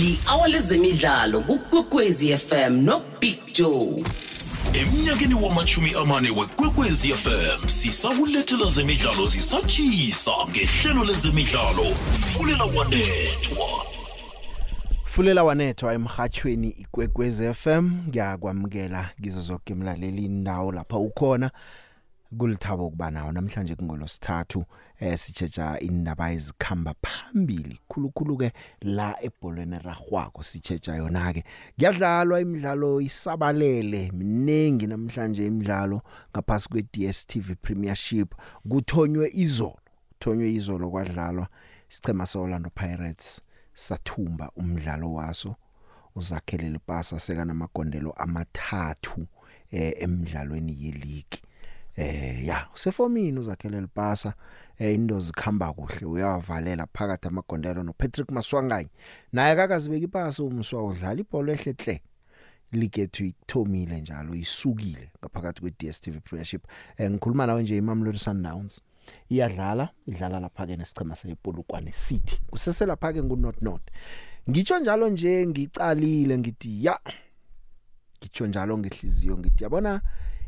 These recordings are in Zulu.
li awalezemidlalo kukwekwezi FM nobig Joe emnyakeni wamachumi amane wekwekwezi fm sisakulethela zemidlalo zisatshisa ngehlelo lezemidlalo fulela wanethwa. Fulela wanethwa emhatshweni ikwekwezi FM ngiyakwamukela ngizo zoke imlaleli indawo lapha ukhona kulithabo ukuba nawo namhlanje kungolosithathu eh sichecha indaba ezikhamba phambili khulukhulu ke la ebholweni ragwako sichecha yona ke kuyadlalwa imidlalo isabalele miningi namhlanje imidlalo ngaphasi kwe DStv Premiership. Kuthonywe izolo kuthonywe izolo kwadlalwa isichema seOrlando Pirates sathumba umdlalo waso. Uzakhele lipasa seka namagondelo amathathu eh emidlalweni yeleague. Eh ya usefomini uzakhele lipasa eh into zikhamba kuhle uyawavalela phakathi amagondelo noPatrick Maswanganye naye akakazibeka ipasi umswa udlala ibhola ehlehle ligethu ithomile njalo isukile ngaphakathi kwe DStv Premiership. Eh ngikhuluma nawe nje iMamelodi Sundowns. Iyadlala idlala lapha ke nesichema sePolokwane City. Kusese lapha ke nguNot Not. Ngitsho njalo nje ngicalile ngithi ya ngitsho njalo ngehliziyo ngithi yabona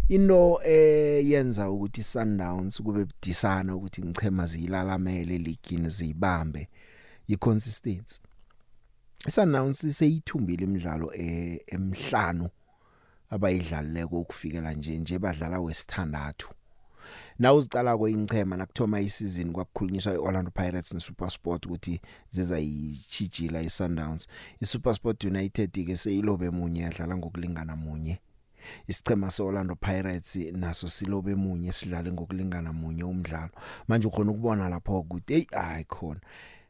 into eyenza ukuthi Sundowns kube budisana ukuthi ngichema ziyilalamele ligini zibambe iconsistency. Sundowns seyithumbile imidlalo emhlanu abayidlalileko ukufikela nje nje badlala wesithandathu. Na uzicala kweinchema nakuthoma isizini kwakukhulunyiswa iOrlando Pirates neSuperSport ukuthi ziza yichijila iSundowns. iSuperSport United ke seyilobe munye yadlala ngokulingana munye. Isichema seOrlando Pirates naso silobe munye sidlale ngokulingana munye umdlalo. Manje ukhona ukubona lapho ukuthi hey hayi khona.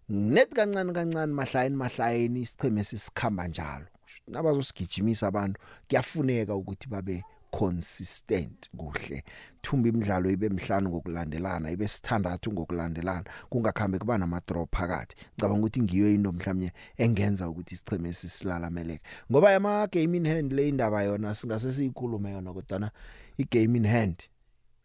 Net kancane kancane mahlayeni mahlayeni isicheme sisikhamba njalo. Nabazosigijimisa abantu kuyafuneka ukuthi babe consistent kuhle. Thumba imidlalo ibe emhlanu ngokulandelana ibe sithandathu ngokulandelana kungakhambe kuba nama draw phakathi. Ngicabanga ukuthi ngiyo into mhlawumnye engenza ukuthi isicheme sisilameleke ngoba ama game in hand le indaba yona singase siyikhulume yona kodwa i game in hand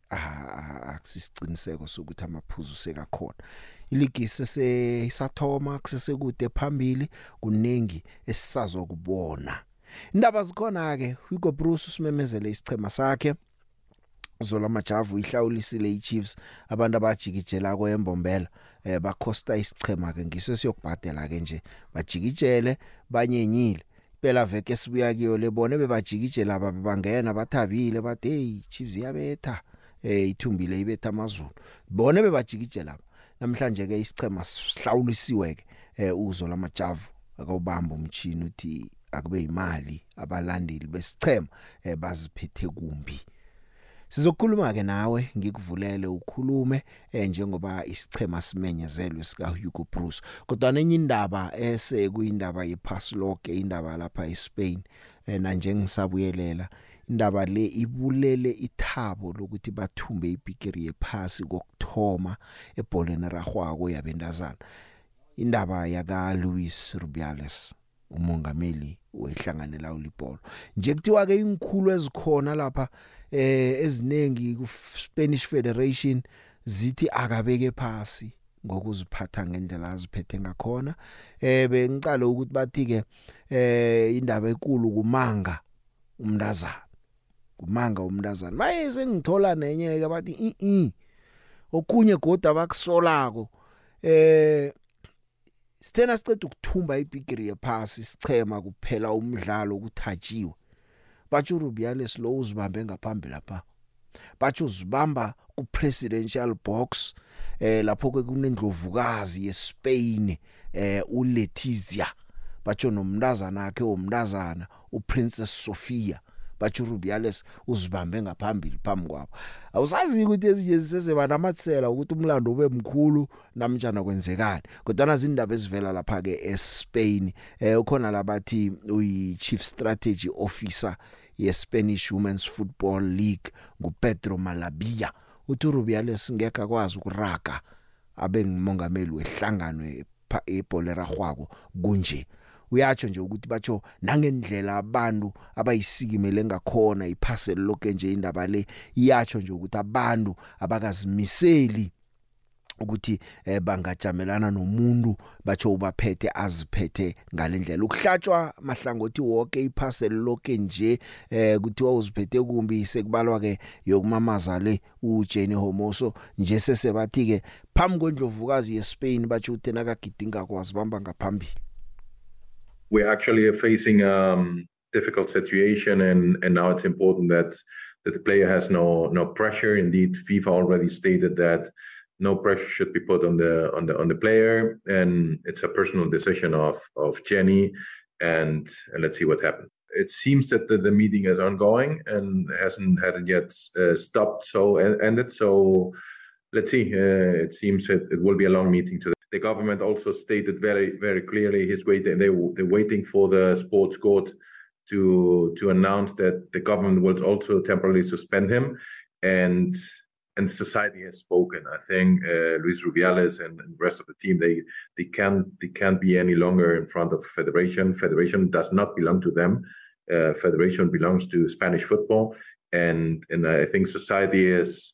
akusisiqiniseko sokuthi amaphuzu sekakhona. Iligi sese isathoma kusesekude phambili kuningi esisazokubona. Indaba zikhona ke Hugo Bruce usimemezele isichema sakhe. Zola Majavu ihlawulisile iChiefs abantu abajikijela kwembombela eh bakhosta isichema ke ngiso siyokubhadela ke nje. Bajikijele banyenyile. Phela veke sibuya kiyo lebone bebajikijela ababangena bathabile bathi hey Chiefs iyabetha. Eh ithumbile ibetha amazulu. Bone bebajikijela namhlanje ke isichema sihlawulisiwe ke eh uzo lamajavu akawubamba umchini uthi akube imali abalandeli besichema eh baziphethe kumbi. Sizokhuluma ke nawe ngikuvulele ukhulume eh njengoba isichema simenyezelwe sika Hugo Bruce. Kodwa nenye indaba ese kuyindaba yepass log indaba lapha eSpain eh na njengisabuyelela indaba le ibulele ithabo lokuthi bathumbe ibigiri yephasi kokthoma ebholeni ragwako yabendazana indaba yaka Luis Rubiales. Umongameli wehlanganela ulibholo nje kuthiwa ke inkhulu ezikhona lapha eh ezinengi ku Spanish Federation zithi akabeke phasi ngokuziphatha ngendlela aziphethe ngakhona. Eh bengicala ukuthi bathi ke eh indaba enkulu kumanga umndazana kumanga umndazana bayese ngithola nenye ke bathi i i okunye goda bakusolako eh Sithena siceda ukuthumba ibigiri yephasi sichema kuphela umdlalo ukuthajiwe. Batsho Rubiales lo uzibambe ngaphambili lapha. Batsho uzibamba ku presidential box eh lapho ke kunendlovukazi yeSpain eh uLetizia. Batsho nomntazana wakhe omntazana uPrincess Sofia. Batsho Rubiales uzibambe ngaphambili phambi kwabo. Awusazi ukuthi ezinye zisezeba namatsela ukuthi umlando ube mkhulu namtjana kwenzekani kodwa nazindaba ezivela lapha ke eSpain eh ukhona labathi uyi chief strategy officer yeSpanish Women's Football League nguPedro Malabia. Uthi Rubiales ngeke akwazi ukuraga abe ngumongameli wehlangano ebholera rhwako kunje. Uyatsho nje ukuthi batsho nangendlela abantu abayisikimele ngakhona iphaseli lonke nje indaba le iyatsho nje ukuthi abantu abakazimiseli ukuthi eh, bangajamelana nomuntu batsho ubaphethe aziphethe ngalendlela. Ukuhlatshwa mahlangothi wonke iphasel lonke nje eh kuthiwa uziphethe kumbi sekubalwa ke yokumamaza le uJenny Homoso. Nje sesebathi ke phambi kwendlovukazi yeSpain batsho uthena kagidinga kwazi bamba ngaphambili. We actually facing a um, difficult situation and and now it's important that that the player has no no pressure. Indeed FIFA already stated that no pressure should be put on the on the on the player and it's a personal decision of of Jenny and and let's see what happens. It seems that the, the meeting is ongoing and hasn't hadn't yet uh, stopped so ended so let's see. Uh, it seems it, it will be a long meeting today the government also stated very very clearly his waiting they they're waiting for the sports court to to announce that the government will also temporarily suspend him and and society has spoken. I think uh, Luis Rubiales and, and, the rest of the team they they can't they can't be any longer in front of federation. Federation does not belong to them. Uh, federation belongs to Spanish football, and and I think society has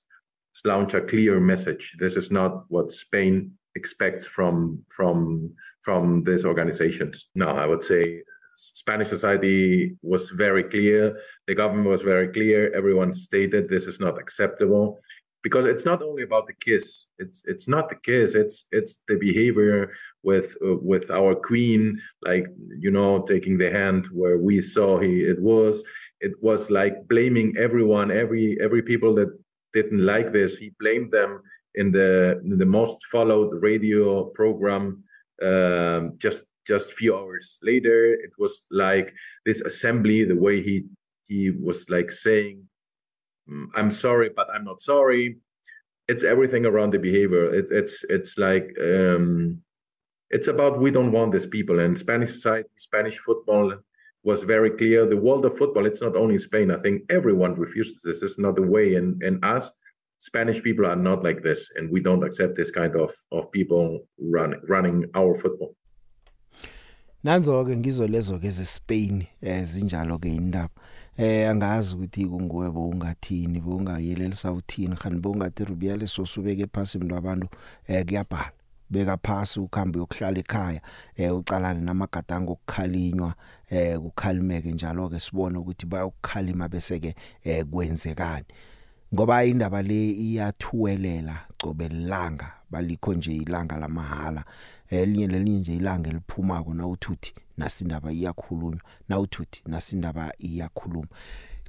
launched a clear message. This is not what Spain expects from from from these organizations. No, I would say Spanish society was very clear. The government was very clear. Everyone stated this is not acceptable because it's not only about the kiss it's it's not the kiss it's it's the behavior with uh, with our queen like you know taking the hand where we saw he it was it was like blaming everyone every every people that didn't like this he blamed them in the in the most followed radio program um, just just few hours later it was like this assembly the way he he was like saying Mm, I'm sorry, but I'm not sorry. It's everything around the behavior. It, it's it's like um, it's about we don't want these people. And Spanish society, Spanish football was very clear. The world of football, it's not only Spain. I think everyone refuses this. Is not the way. And and us, Spanish people are not like this, and we don't accept this kind of of people run, running our football. Nanzo ke ngizo lezo ke ze Spain eh zinjalo ke indaba. Eh angazi ukuthi kunguwe bowungathini bowungayelelisa uthini khani bowungathi Rubiale sosubeke phasi imntu abantu eh kuyabhala. Beka phasi ukhambe yokuhlala ekhaya eh ucalane namagadango okukhalinywa eh kukhalimeke njalo ke sibone ukuthi bayokukhalima bese ke eh kwenzekani. Ngoba indaba le iyathuwelela cobe lilanga balikho nje ilanga lamahala. Elinye lelinye nje ilanga eliphumako na uthuthi nasindaba iyakhulunywa na uthuthi nasindaba iyakhuluma.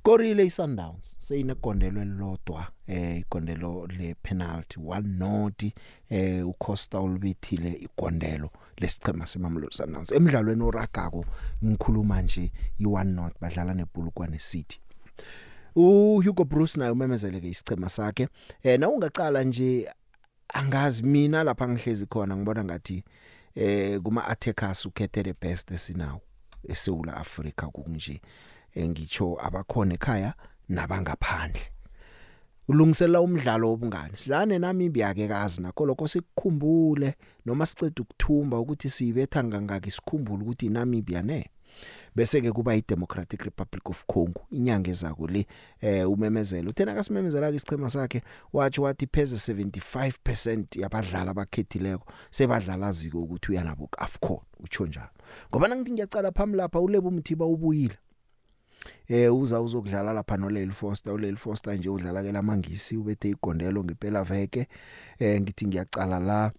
Korile iSundowns seyinegondelo elilodwa eh igondelo le penalty 1 not eh uCosta ulibithile igondelo lesichema semamlodi Sundowns emidlalweni oragako ngikhuluma nje i1 not badlala neBulukwane City. uHugo Bruce naye umemezele ke isichema sakhe. Eh na ungacala nje angazi mina lapha ngihlezi khona ngibona ngathi eh kuma attackers ukhethe the best esinawo eSouth Africa kunje engitsho abakhona ekhaya nabangaphandle. Ulungisela umdlalo wobungani. Sidlane Namibia ke kazi nakho lokho sikukhumbule noma sicede ukuthumba ukuthi siyibetha ngangaki sikhumbule ukuthi Namibia ne. Bese ke kuba iDemocratic Republic of Congo inyanga ezako le eh umemezelo. Uthena kasimemezela ke isichema sakhe wathi wathi pheze 75% yabadlali abakhethileko sebadlala ziko ukuthi uyanabo AFCON utsho njalo. Ngoba nangithi ngiyacala phambili lapha ulebo umthiba ubuyile. Eh uza uzokudlala lapha no Lyle Foster. uLyle Foster nje udlala ke lamangisi ubethe igondelo ngempela veke eh ngithi ngiyacala la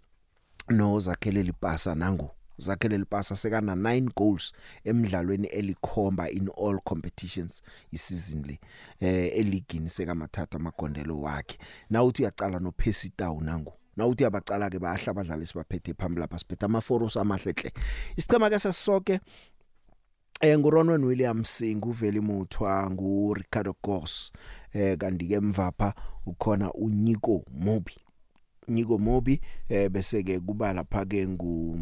no zakheleli pasa nangu zakhele lipasa sekana 9 goals emidlalweni elikhomba in all competitions isizini le eh eligini sekamathatha amagondelo wakhe. Na uthi uyacala no Percy Tau nangu na uthi abacala ke bahla abadlali sibaphethe phambili lapha siphethe amaforos amahlehle isicema ke sesisoke eh nguRonwen Williams nguveli muthwa ngu Ricardo Goss eh kanti ke mvapha ukhona uNico Mobi Nico Mobi eh bese ke kuba lapha ke ngu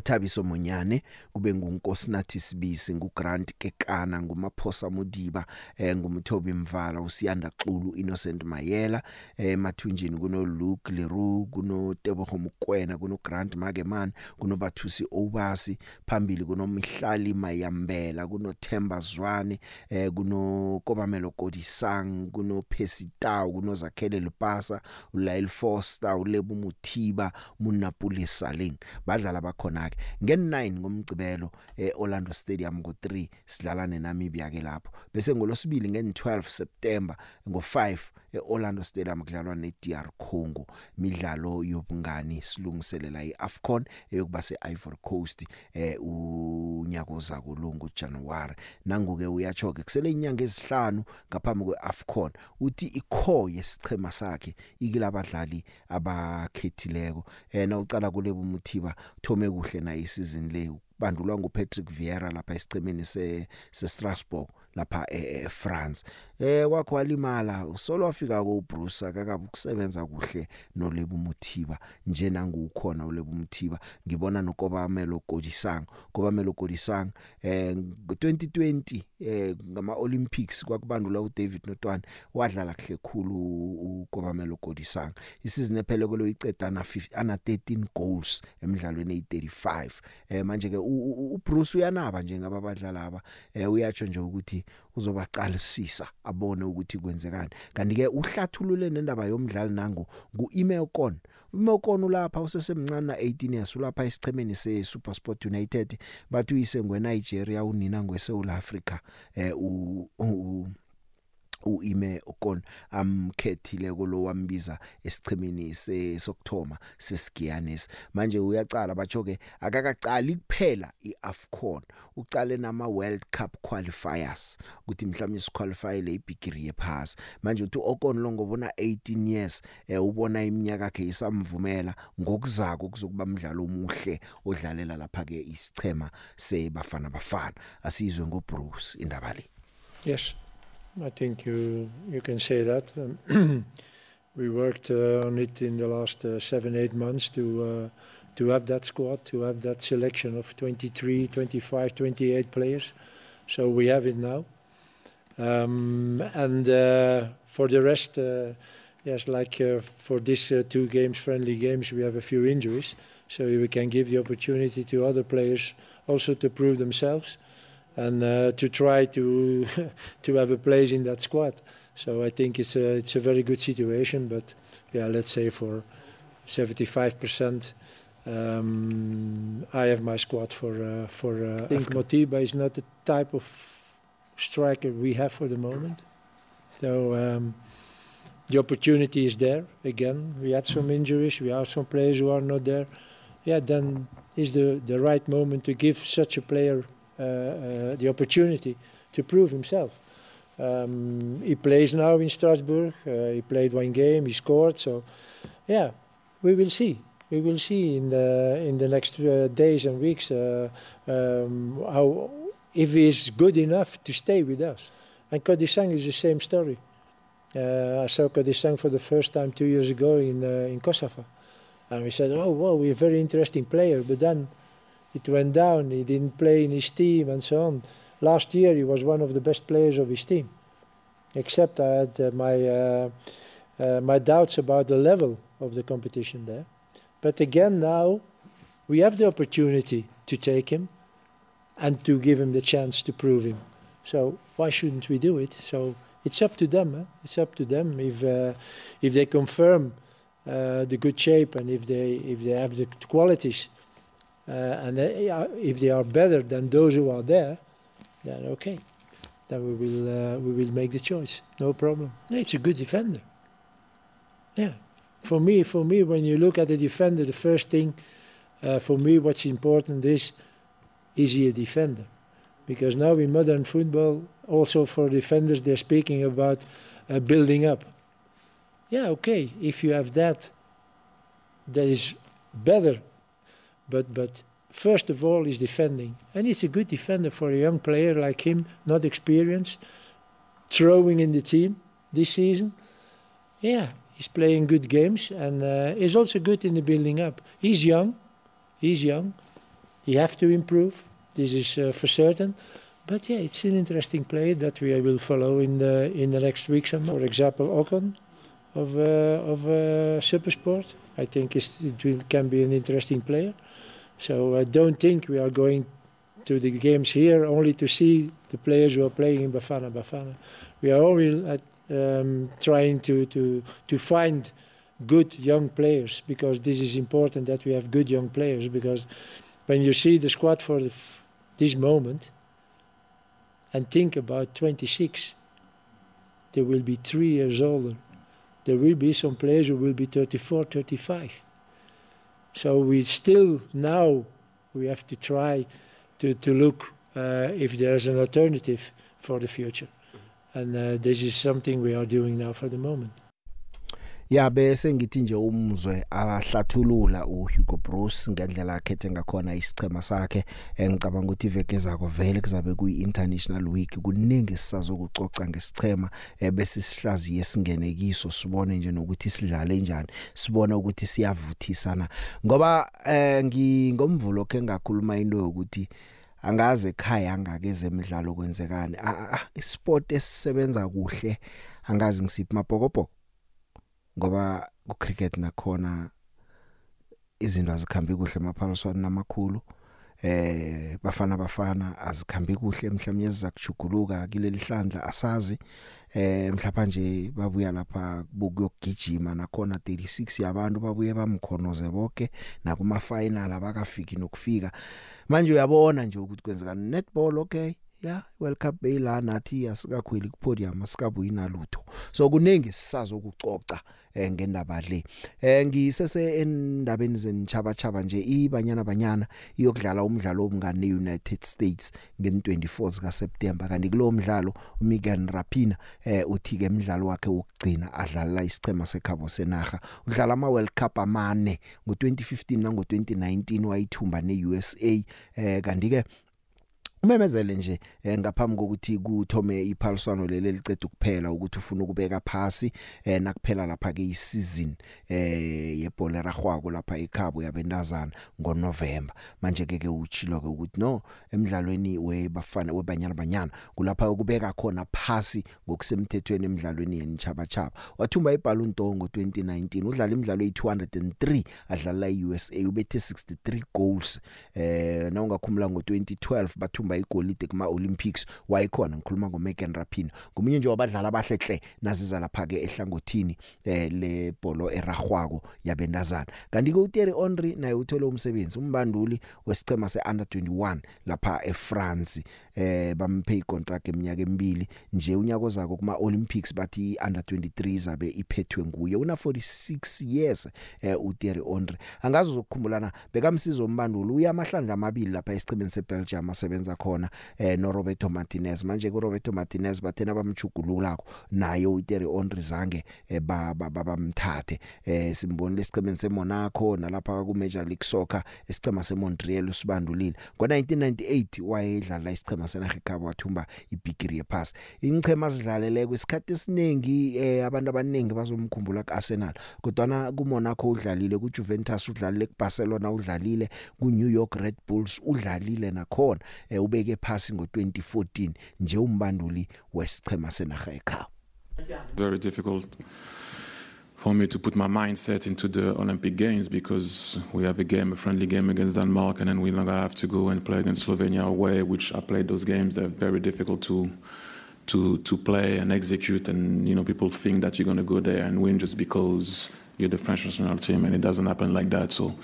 Thabiso Monyane kube ngunkosinathi Sibisi nguGrant Kekana ngumaphosa Mudiba eh ngumthobi Mvala usiyanda Xulu Innocent Mayela eh mathunjini kuno Luke Leroux kuno Tebogo Mokwena kuno Grant Mageman kuno Bathusi Obasi phambili kuno Mihlali Mayambela kuno Themba Zwane eh kuno Kobamelo Kodisang kuno Percy Tau kuno Zakhele Lupasa uLail Foster uLebu Muthiba Munapule Saling. Badlala bakhona ke ngen9 ngomgcibelo eOrlando Stadium ngo3 sidlala neNamibia ke lapho. Bese ngolosibili ngen12 September ngo5 eOrlando Stadium kudlalwa neDR Congo midlalo yobungani silungiselela iAfcon eyokuba seIvory Coast eh unyaka ozakulungu January. Nanguke uyacho ke kusele inyanga ezihlanu ngaphambi kweAfcon uthi ikho yesichema sakhe ikilabadlali abakhethileko. Eh na ucala kulebu muthiba thome kuhle na isizini le bandulwa nguPatrick Vieira lapha esicemeni se se Strasbourg lapha eFrance eh kwakho walimala usolo wafika ko Bruce akakabe ukusebenza kuhle noLebu Muthiba. Nje nangukhona uLebu Muthiba ngibona noKobamelo Kodisang Kobamelo Kodisang eh 2020 eh ngama Olympics kwakubandula uDavid Notwana wadlala kahle khulu uKobamelo Kodisang isizini ephele kwelo iceda na 50 ana 13 goals emidlalweni e35 eh manje ke uBruce uyanaba nje ngababadlala aba. Eh uyatsho nje ukuthi uzobaqalisisa abone ukuthi kwenzekani. Kanti ke uhlathulule nendaba yomdlali nango nguImekon uMekon lapha usesemncane na 18 years ulapha esichemeni seSuperSport United bathi uyise ngweNigeria unina ngweSouth Africa eh u uime okon amkhethile kolo wambiza esichimini sesokthoma sesigiyanis manje uyacala batsho ke akakacali kuphela iAfcon ucale nama World Cup qualifiers ukuthi mhlawumbe siqualify le ibigiri yephasi. Manje uthi okon lo ngobona 18 years eh ubona iminyaka yakhe isamvumela ngokuzako kuzokuba umdlalo omuhle odlalela lapha ke isichema sebafana bafana. Asizwe ngo Bruce indaba le yes. I think you you can say that. Um, we worked uh, on it in the last uh, seven, eight months to uh, to have that squad, to have that selection of 23, 25, 28 players. So we have it now. Um, and uh, for the rest, uh, yes, like uh, for these two games, friendly games, we have a few injuries. So we can give the opportunity to other players also to prove themselves and uh, to try to to have a place in that squad. So I think it's a it's a very good situation. But yeah, let's say for 75%, um, I have my squad for uh, for. Uh, I think Motiba is not the type of striker we have for the moment. So um, the opportunity is there again. We had some injuries. We have some players who are not there. Yeah, then is the the right moment to give such a player the opportunity to prove himself. Um, he plays now in Strasbourg. Uh, he played one game. He scored. So, yeah, we will see. We will see in the in the next days and weeks um, how if he is good enough to stay with us. And Kodisang is the same story. Uh, I saw Kodisang for the first time two years ago in uh, in Kosovo, and we said, "Oh, wow, we're a very interesting player." But then it went down. He didn't play in his team and so on. Last year, he was one of the best players of his team. Except I had uh, my uh, uh, my doubts about the level of the competition there. But again, now we have the opportunity to take him and to give him the chance to prove him. So why shouldn't we do it? So it's up to them. Huh? It's up to them if uh, if they confirm uh, the good shape and if they if they have the qualities uh, and they, if they are better than those who are there, then okay, then we will uh, we will make the choice. No problem. It's a good defender. Yeah, for me, for me, when you look at the defender, the first thing uh, for me, what's important is is he a defender? Because now in modern football, also for defenders, they're speaking about uh, building up. Yeah, okay, if you have that, that is better. But but first of all, he's defending, and he's a good defender for a young player like him, not experienced, throwing in the team this season. Yeah, he's playing good games, and uh, he's also good in the building up. He's young, he's young, he have to improve. This is uh, for certain. But yeah, it's an interesting player that we will follow in the in the next weeks. For example, Ocon of uh, of uh, Supersport. I think it will, can be an interesting player. So I don't think we are going to the games here only to see the players who are playing in Bafana Bafana. We are always at, um, trying to, to, to find good young players because this is important that we have good young players because when you see the squad for the, this moment and think about 26, they will be three years older. There will be some players who will be 34, 35. So we still now we have to try to, to look uh, if there's an alternative for the future. And uh, this is something we are doing now for the moment. Ya bese ngithi nje umzwe ahlathulula uHugo Bruce ngendlela akhethe ngakhona isichema sakhe engicabanga ukuthi iveke zako vele kuzabe kuyi international week. Kuningi sisazokucoca ngesichema bese sihlaziye singene kiso sibone nje nokuthi sidlale kanjani sibone ukuthi siyavuthisana. Ngoba eh ngingomvulo ke ngakhuluma into yokuthi angaze ekhaya angakeze emidlalo kwenzekani. Ah isport esisebenza kuhle angazi ngisiphi mabhokobhoko. Ngoba ku cricket nakhona izinto azikhambi kuhle emaphaliswano namakhulu eh bafana bafana azikhambi kuhle mhlawumnye sizakujuguluka kileli hlandla asazi eh mhlawumbe nje babuya lapha bokuyogijima nakhona 36 yabantu babuye bamkhonoze bonke nakuma final abakafiki nokufika. Manje uyabona nje ukuthi kwenzeka netball okay. Ya World Cup beyila nathi asikakhweli ku podium asikabuyi nalutho so kuningi sisazo kucoca eh ngendaba le. Eh ngisese endabeni zenchaba chaba nje ibanyana banyana iyokudlala umdlalo omngane United States nge24 zika September kanti kulo mdlalo uMegan Rapina eh uthi ke umdlalo wakhe wokugcina adlala isichema sekhabo senaga udlala ama World Cup amane ngo2015 nango 2019 wayithumba neUSA eh kanti ke umemezele nje eh, ngaphambi kokuthi kuthome iphaliswano leli licede ukuphela ukuthi ufuna ukubeka phasi eh, nakuphela lapha ke isizini eh yebhola ragwako lapha ekhabo yabentazana ngoNovember. Manje ke ke uchilo ke ukuthi no emidlalweni webafana webanyana banyana kulapha ukubeka khona phasi ngokusemthethweni emidlalweni yenchaba chaba wathumba iBallon d'Or ngo2019 udlala imidlalo eyi203 adlala eUSA ubethe 63 goals eh na ungakhumula ngo2012 bathumba igolide kuma Olympics wayikhona ngikhuluma ngoMegan Rapinoe. Ngumunye nje wabadlali abahlehle naziza lapha ke ehlangothini eh lebholo eragwako yabentazana. Kanti ke uThierry Henry naye uthole umsebenzi umbanduli wesicema seUnder 21 lapha eFrance. Eh bamphe icontract eminyaka emibili. Nje unyaka ozako kuma Olympics bathi under 23 zabe iphethwe nguye. Una 46 years eh uThierry Henry. Angazi uzokukhumbulana bekamsiza umbanduli uyamahlandla amabili lapha esicemeni seBelgium asebenza khona eh no Roberto Martinez. Manje ku Roberto Martinez bathena bamchugululako naye uThierry Henry zange eh, bamthathe. Eh simbonile esicemeni seMonaco nalapha ku Major League Soccer esicema seMontreal usibandulile. Ngo1998 wayedlala isicema senaga ekhaba wathumba ibigiri yepass ingchema sidlalele kwesikhathi esiningi eh, abantu abaningi bazomkhumbula kuArsenal kodwa ku Monaco udlalile ku Juventus udlalile ku Barcelona udlalile ku New York Red Bulls udlalile nakhona eh, ubeke phasi ngo2014 nje umbanduli wesichema senaga ekhaba very difficult for me to put my mindset into the Olympic Games because we have a game, a friendly game against Denmark, and then we longer have to go and play against Slovenia away, which I played those games. They're very difficult to to to play and execute, and you know people think that you're going to go there and win just because you're the French national team, and it doesn't happen like that. So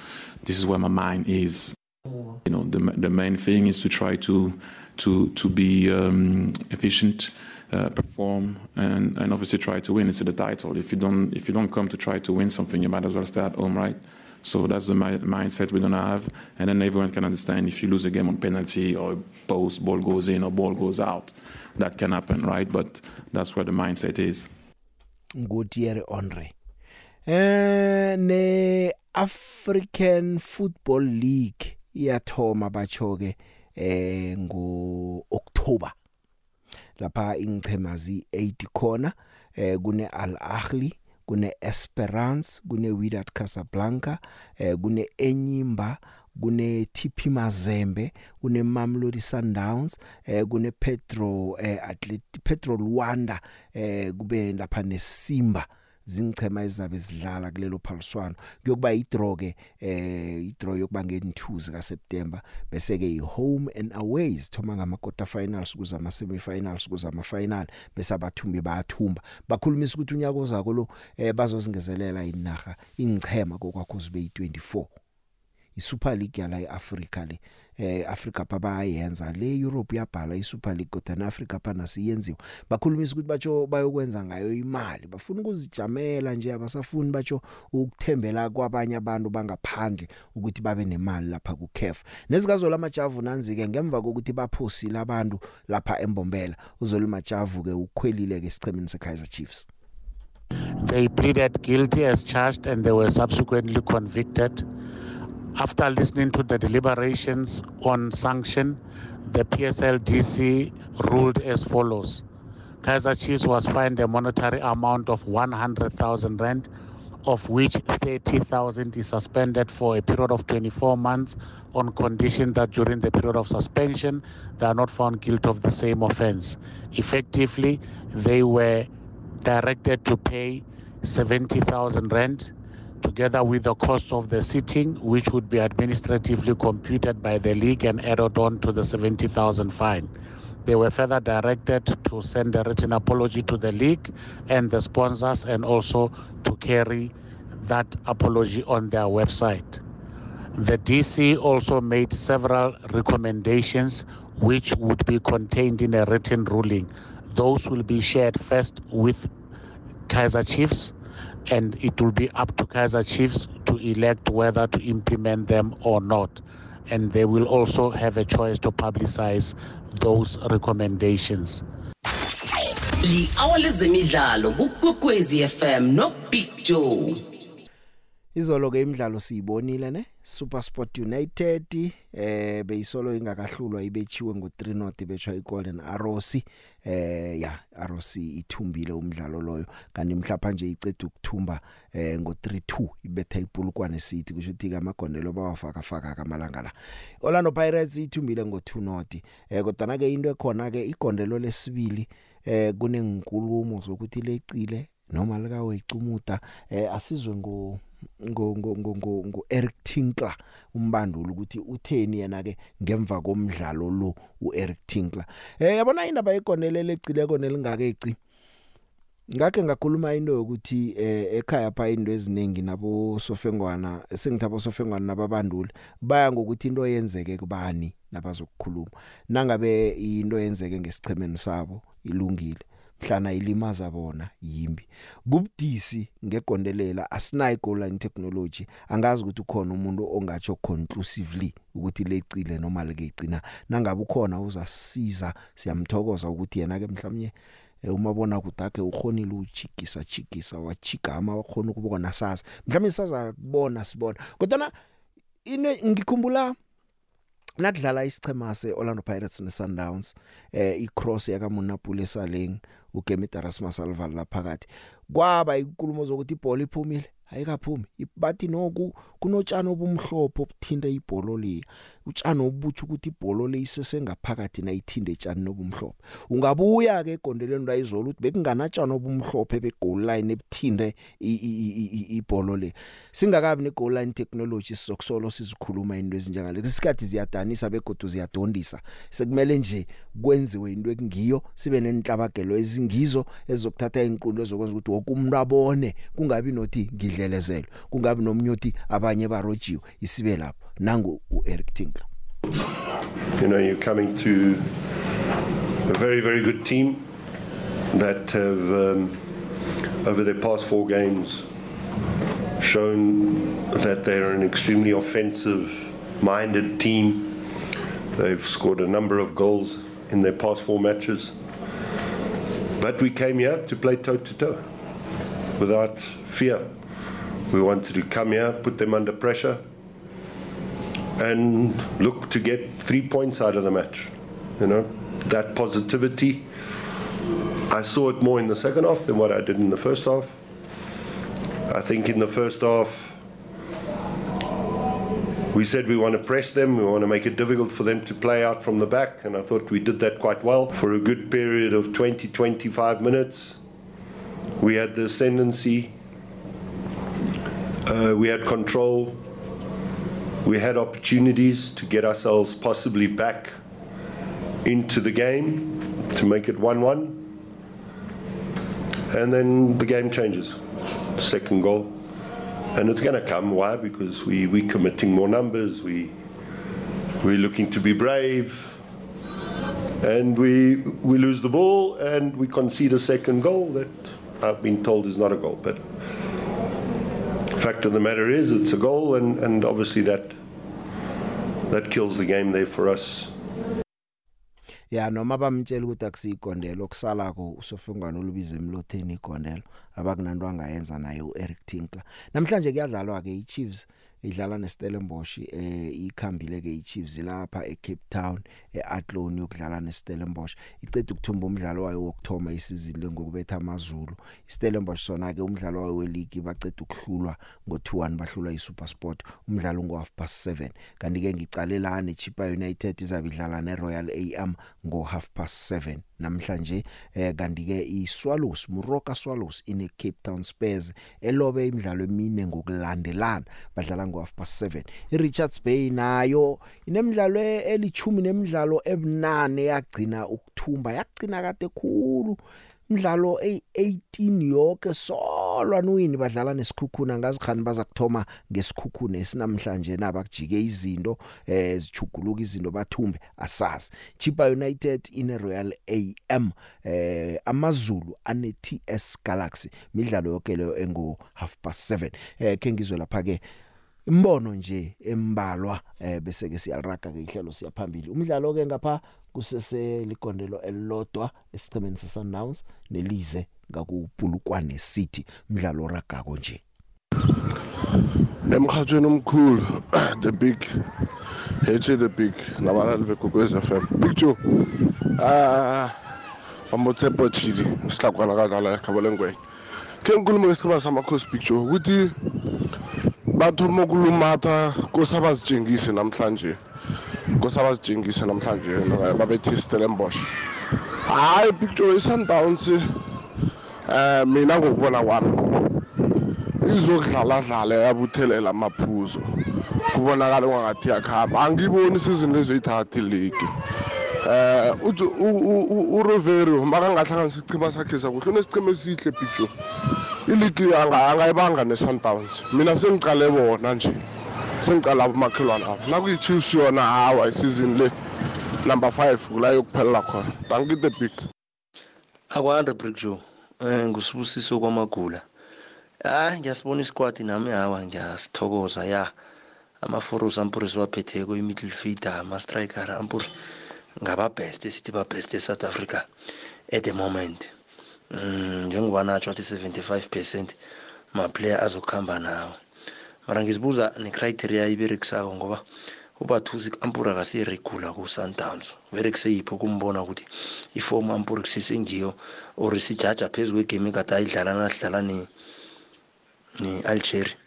this is where my mind is. You know, the the main thing is to try to to to be um, efficient. Uh, perform and, and obviously try to win. It's the title. If you don't if you don't come to try to win something, you might as well stay at home, right? So that's the mi- mindset we're gonna have, and then everyone can understand if you lose a game on penalty or post ball goes in or ball goes out, that can happen, right? But that's where the mindset is. ngutierre Henry eh ne African Football League iyathoma bachoke eh ngo October lapha ingchemazi 8 khona eh kune Al Ahly kune Esperance kune Wydad Casablanca eh kune Enyimba kune TP Mazembe kune Mamelodi Sundowns eh kune Petro eh Athletic Petro Luanda eh kube lapha neSimba zingichema ezabe zidlala kulelo phaliswano. Kuyokuba idraw ke eh idraw yokuba nge2 ka September bese ke ihome and aways thoma ngama quarter finals kuza ama semi finals kuza ama final bese abathumbi bayathumba. Bakhulumisa ukuthi unyaka ozako lo eh bazozingezelela inaga ingchema kokwakho zibe yi24 iSuper League yala eAfrica le eh Africa babayenza le Europe yabhala iSuper League kodwa naAfrica phana siyenziwa. Bakhulumisa ukuthi batsho bayokwenza ngayo imali bafuna ukuzijamela nje abasafuni batsho ukuthembela kwabanye abantu bangaphandle ukuthi babe nemali lapha ku CAF nezikazo lamajavu nanzi ke ngemva kokuthi baphosile abantu lapha embombela uzolimajavu ke ukhwelile ke sichemini seKaizer Chiefs. They pleaded guilty as charged and they were subsequently convicted. After listening to the deliberations on sanction, the PSLDC ruled as follows. Kaiser Chiefs was fined a monetary amount of 100,000 rand, of which 30,000 is suspended for a period of 24 months on condition that during the period of suspension they are not found guilty of the same offense. Effectively, they were directed to pay 70,000 rand together with the cost of the sitting, which would be administratively computed by the league and added on to the 70,000 fine. They were further directed to send a written apology to the league and the sponsors and also to carry that apology on their website. The DC also made several recommendations which would be contained in a written ruling. Those will be shared first with Kaiser Chiefs and it will be up to Kaiser Chiefs to elect whether to implement them or not. And they will also have a choice to publicize those recommendations. li awale zemidlalo kukwekwezi FM Joe Izolo ke imidlalo siyibonile ne? SuperSport United eh beyisolo ingakahlulwa ibechiwe ngo3 not betshwa iGolden Arrows. Eh ya Arrows ithumbile umdlalo loyo kanti mhlapha nje icede ukuthumba eh ngo32 ibetha ipulukwane City kusho ukuthi amagondelo bawafaka faka kamalanga la. Orlando Pirates ithumbile ngo2 not eh kodwa ke into ekhona ke igondelo lesibili eh kunenkulumo zokuthi lecile noma lika wecumuda eh asizwe ngo ngo ngo ngo ngo Eric Tinkler umbanduli ukuthi utheni yena ke ngemva komdlalo lo uEric Tinkler. Eh yabona indaba yegonelele ecileko nelingakeci ngakhe ngakhuluma into yokuthi eh ekhaya pha into eziningi nabo sofengwana sengithabo sofengwana nababanduli baya ngokuthi into yenzeke kubani nabazokukhuluma. Nangabe into yenzeke ngesichemeni sabo ilungile. Mhlana ilimaza bona yimbi. Kubudisi ngegondelela asinayi goal line technology angazi ukuthi ukhona umuntu ongatsho conclusively ukuthi lecile noma likegcina nangabe ukhona uzasiza siyamthokoza ukuthi yena ke mhlawumnye umabona kudake ukhonile uchigisa chigisa wachigama wakhona ukubona sasa mhlawumbe saza kubona sibona. Kodwa ine ngikhumbula nakudlala isichema seOrlando Pirates neSundowns eh icross yaka Munapule Saleng uGemit Erasmus Alval la phakathi kwaba inkulumo zokuthi ibhola iphumile ayikaphumi bathi noku kunotshani obumhlophe obuthinta ibholo le utshani obutsho ukuthi ibholo le isesengaphakathi nayithinde etshani nobumhlophe ungabuya ke egondelweni layizolo ukuthi bekunganatshani obumhlophe begoal line ebuthinde ibholo le. Singakabi ne goal line technology sizokusolo sizikhuluma into ezinjengale isikhathi ziyadanisa begodu ziyadondisa. Sekumele nje kwenziwe into ekungiyo sibe nenhlabagelo ezingizo ezokuthatha inqundo ezokwenza ukuthi wonke umuntu abone kungabi nothi ngidlelezelo kungabi nomnyoti abanye barojiwe isibe lapho. Nangu You know, you're coming to a very, very good team that have, um, over their past four games, shown that they're an extremely offensive minded team. They've scored a number of goals in their past four matches. But we came here to play toe to toe without fear. We wanted to come here, put them under pressure, and look to get three points out of the match. You know, that positivity. I saw it more in the second half than what I did in the first half. I think in the first half, we said we want to press them, we want to make it difficult for them to play out from the back, and I thought we did that quite well for a good period of 20 25 minutes. We had the ascendancy, uh, we had control, we had opportunities to get ourselves possibly back into the game to make it 1 1. And then the game changes. Second goal. And it's going to come. Why? Because we, we're committing more numbers. We, we're looking to be brave. And we, we lose the ball and we concede a second goal that I've been told is not a goal. But fact of the matter is, it's a goal, and, and obviously that, that kills the game there for us. ya noma bamtshela ukuthi akusiyigondelo okusalako usofungwana olubiza emlotheni igondelo abakunanto angayenza naye uEric Tinkler. Namhlanje kuyadlalwa ke iChiefs idlala neStellenbosch eh ikhambile ke iChiefs lapha eCape Town eAtlon yokudlala neStellenbosch. Icede ukuthumba umdlalo wayo wokthoma isizini ngokubetha amazulu. iStellenbosch sona ke umdlalo wayo weleague bacede ukuhlulwa ngo2-1 bahlulwa iSuperSport. Umdlalo ngo half past 7 kanti ke ngicalelana eChipa United izabidlala neRoyal AM ngo half past 7 namhlanje eh kanti ke iSwallows Muroka Swallows ine Cape Town Spurs elobe imidlalo emine ngokulandelana badlala ngo half past 7 iRichards Bay nayo inemidlalo elichumi nemidlalo ebunane yagcina ukuthumba yagcina kade khulu. Umdlalo ay18 yonke solwa nuwini badlala nesikhukhuna? Ngazikhani baza kuthoma ngesikhukhune esinamhlanje nabakujike izinto eh zichuguluka izinto bathumbe asazi. Chipa United ine Royal AM eh amazulu ane TS Galaxy midlalo yonke leyo engo half past 7 eh ke ngizwe lapha ke imbono nje embalwa eh bese ke siyaraga ke ihlelo siyaphambili. Umdlalo ke ngapha kusese ligondelo elilodwa esithemeni seSundowns nelize ngakubhulukwane City umdlalo ragako nje. Emkhathweni omkhulu the big HC the big nabalali begokwez FM big joe ah amotsepo chili sihlakwana kadlala ekhabolengwe ke nkulumo ngesicaba samakhosi big joe ukuthi bathoma ukulumatha kosabazitshengise namhlanje. Kosabazitshengise namhlanje babethe Stellenbosch hayi big joe i-Sundowns eh mina ngokubona kwami izokudlala dlala yabuthelela amaphuzo kubonakala ungathi yakhamba. Angiboni isizini lezoyithatha league eh uRoverio makangahlanganisa isichima sakhe sakuhle unesichima esihle picture. Iligi angayibanga ne-Sundowns mina sengiqale bona nje. Sengiqala umakhelwane abo nakuyi-Chiefs yona hawa isizini le number 5 kula yokuphelela khona. Thank you the big. Akwande brick joe. Um ngusibusiso kwamagula. Hayi ngiyasibona isquad nami hawa ngiyasithokoza ya. Amaforus ampuri siwaphetheko i-middle feeder ama-striker ampuri ngababest esithi babest e-south africa at the moment. Mm, njengoba natsho athi 75 percent maplayer azokuhamba nawo mara ngizibuza necriteria iberekisako ngoba ubathusi ampura kasiregula ku-sundowns berekise yipho kumbona ukuthi ifomu ampura kusesengiyo or sijaja phezu kwegame ekade ayidlala nasidlala ne-algeria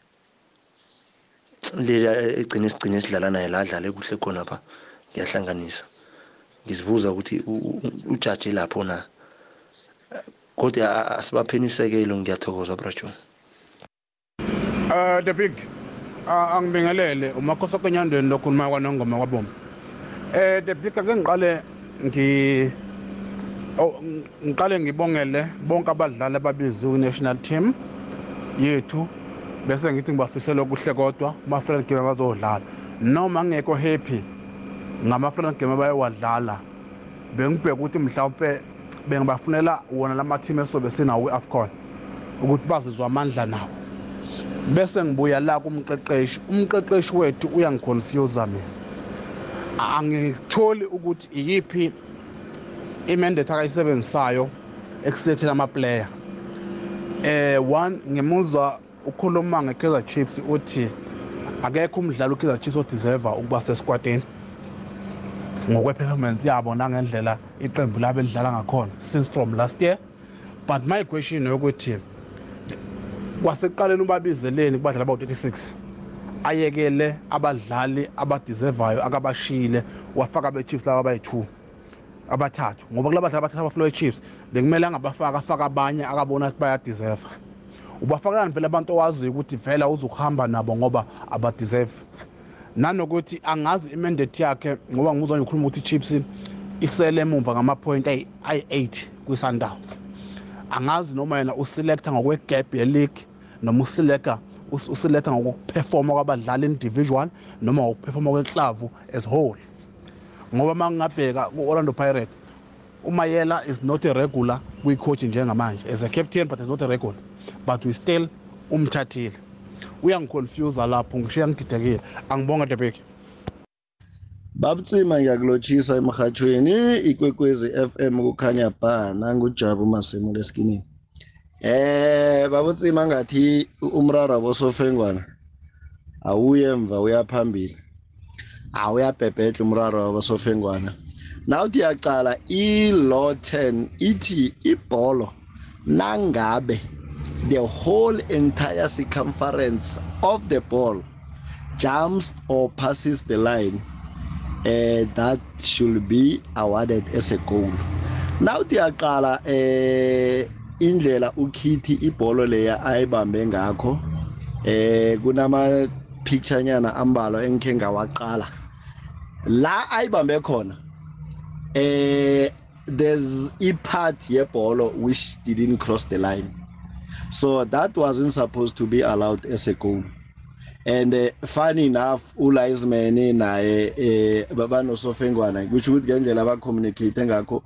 le egcine sigcine sidlala naye la adlale kuhle khona pha ngiyahlanganisa. Ngizibuza ukuthi ujaje lapho na? Kodwa asibapheni isekelo ngiyathokoza brajo uh the big uh, angibingelele umakhosi okwenyandweni lokhuluma kwanongoma kwabomba eh the big ake ngiqale ngi oh ngiqale ngibongele bonke abadlali ababiziwe national team yethu bese ngithi ngibafisela okuhle kodwa kuma-friend game abazodlala noma ngingekho happy ngama-friend game abayowadlala bengibheka ukuthi mhlawumpe bengibafunela wona lama-team esobe sinawo kwi-afcon ukuthi bazizwa amandla nawo. Bese ngibuya la kumqeqeshi. Umqeqeshi wethu uyangiconfusa mina. Angitholi ukuthi iyiphi imandate akayisebenzisayo ekusethela amaplayer. Eh one ngimuzwa ukhuluma ngeKaizer Chiefs uthi akekho umdlali uKaizer Chiefs odeserve ukuba sesquadini ngokwe-performance yabo nangendlela iqembu labo elidlala ngakhona since from last year. But my question yokuthi kwasekuqaleni ubabizeleni kubadlali abawu-36 ayekele abadlali abadeservayo akabashile wafaka be-chiefs laba abayi-two abathathu. Ngoba kula badlali abathathu abaflowe chiefs bekumele angabafaka afaka abanye akabona ukuthi bayadeserva. Ubafakelani vele abantu owaziyo ukuthi vela uzukuhamba nabo ngoba abadeserve. Nanokuthi angazi imandate yakhe ngoba ngimuzwa nje ukhuluma ukuthi i-chiefs isele emumva ngamapoint ayi-8 kwi-sundowns angazi noma yena uselecta ngokwe-gap ye-league noma uselecta uselecta ngokuperforma kwabadlali individual noma ngokuperforma kweklavu as whole. Ngoba uma ngingabheka ku-orlando pirate umayela is not a regular kwi-coach njengamanje as a captain but is not a regular. But we still umthathile. Uyangiconfuse lapho ngishiya ngididekile angibonga debeki. Babutsima ngiyakulotshisa emhathweni ikwekwezi FM kukhanya ba nangujabu masimo leskinini eh babutsima ngathi umraro abosofengwana awuye emva uyaphambili awuyabhebhedla umraro wabosofengwana nawuthi yaqala i-law 10 ithi ibholo nangabe the whole entire circumference of the ball jumps or passes the line. Uh, that should be awarded as a goal. Nawuthi yaqala eh indlela ukhithi ibholo leya ayibambe ngakho eh kunama picture nyana ambalwa engikhe ngawaqala. La ayibambe khona eh there's a part yebholo which didn't cross the line. So that wasn't supposed to be allowed as a goal. And uh, funny enough ulinesman naye eh babanosofengwana kusho ukuthi ngendlela abacommunicate ngakho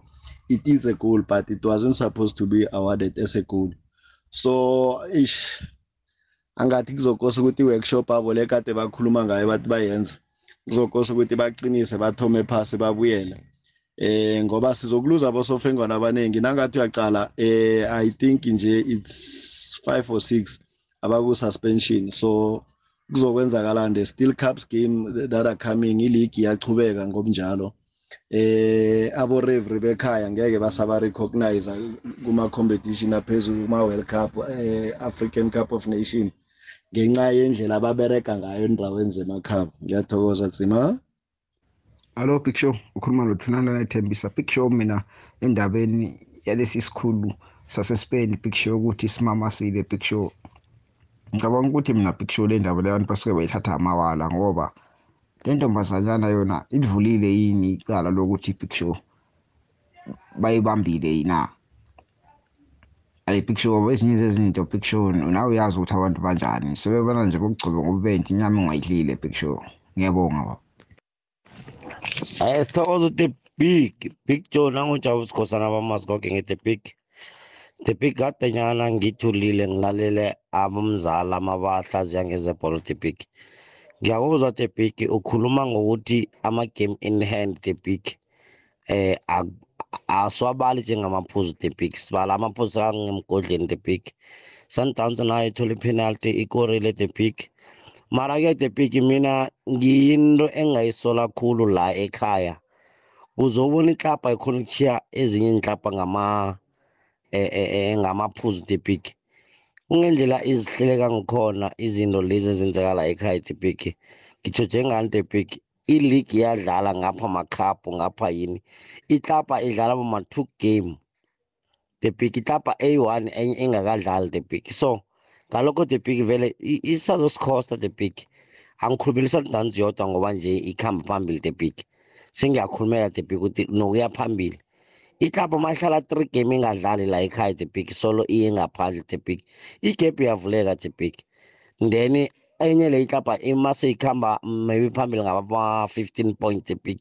it is a goal but it wasn't supposed to be awarded as a goal. So ish angathi kuzokosa ukuthi i-workshop abo le kade bakhuluma ngayo bathi bayenza kuzokosa ukuthi baqinise bathome phasi babuyele. Eh ngoba sizokuluza abosofengwana abaningi nangathi uyaqala eh i think nje it's 5 or 6 abaku suspension so kuzokwenzakala the steel cups game that are coming ileague iyachubeka ngobunjalo eh abo referee bekhaya ngeke basaba recognize kuma competition aphezulu kuma World Cup eh African Cup of Nation ngenxa yendlela ababereka ngayo endaweni zemakhaya. Ngiyathokoza tsima Hello Big Show ukhuluma noThunana nethembisa. Big Show mina endabeni yalesi sikhulu sase Spain Big Show ukuthi simama sile Big Show. Ngicabanga ukuthi mina Big Show le ndaba le abantu basuke bayithatha amawala ngoba le ntombazanyana yona idlulile yini icala lokuthi Big Show bayibambile yina ayi Big Show ezinye zezinto Big Show nawe uyazi ukuthi abantu banjani. Sebebona nje kokugcoba ngobenti inyama engayidlile Big Show ngiyabonga baba. Eh sithokoza the big big Joe nangujabu sikhosana bamasikhoke nge the big. The big kade nyana ngithulile ngilalele abomzala amabahlaziya ngezebholo the big ngiyakuzwa the big ukhuluma ngokuthi ama-game in hand the big eh aswabali njengamaphuzu the big sibala amaphuzu kangemgodleni the big sundowns nayo ithola ipenalty ikorile the big mara-ke the big mina ngiyinto engayisola khulu la ekhaya. Uzobona iklabha ikhona ukuchiya ezinye inklabha ngama ngamaphuzu the big kungendlela izihleleka ngikhona izinto lezi ezenzeka la ekhaya the big ngitsho njengani the big i-league iyadlala ngapha makhaphu ngapha yini? Iklabha idlala bama-two game. The big iklabha eyi-one enye engakadlali the big so ngalokho the big vele isazosikhosta the big angikhulumilisa dansi yodwa ngoba nje ikhamba phambili the big sengiyakhulumela the big ukuthi nokuya phambili. Iklabhu mahlala three game ingadlali la ekhaya the big solo iye ngaphandle the big igebhu iyavuleka the big then enye le iklabha imase ikhamba maybe phambili ngaba-fifteen point the big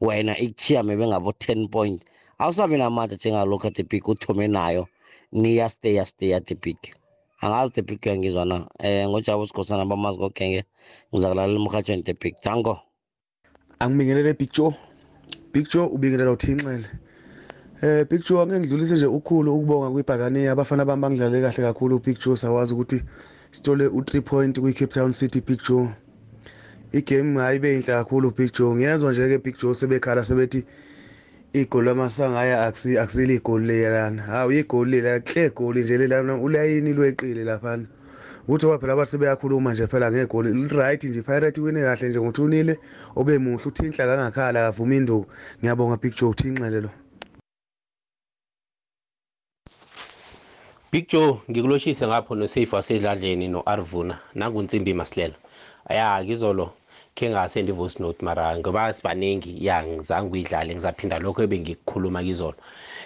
wena ikuchiya maybe ngabo-ten point. Awusabi namandla njengalokhu the big uthome nayo. Niyasteya steya the big angazi the big uyangizwa na? Um ngojabu sikhosana bamazi kokenge ngizakulalela emrhatshweni the big tango angibingelele big joe. Big joe ubingelela uthinxele eh big joe angeke ngidlulise nje ukhulu ukubonga kwibhakani abafana bami bangidlale kahle kakhulu big joe. Sawazi ukuthi sithole u3 point kwi-Cape Town City big joe. Igame hayi beyinhle kakhulu big joe. Ngiyezwa nje ke big joe sebekhala sebethi igoli lamasangaya akusi akusile igoli leyana. Hawu igoli lela hle igoli nje lelana ulayini lweqile laphana. Ukuthi phela abantu sebeyakhuluma nje phela ngegoli li-right nje pirate wine kahle nje ngothunile obe muhle uthinhla kangakhala kavuma induku ngiyabonga big joe uthinxele lo Big Joe ngikuloshise ngapho noSafe wasedladleni noArvuna. Nangunsimbi Masilela. Aya ngizolo. Khe ngase ndi voice note mara ngoba sibaningi. Ya ngizange uyidlale ngizaphinda lokho ebengikukhuluma kizolo.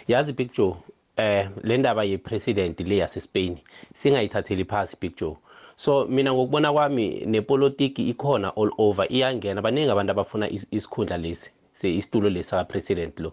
Yazi Big Joe eh le ndaba ye-president le yase-Spain singayithatheli phasi Big Joe. So mina ngokubona kwami nepolitiki ikhona all over iyangena. Baningi abantu abafuna is- isikhundla lesi se- isitulo lesi saka-president lo.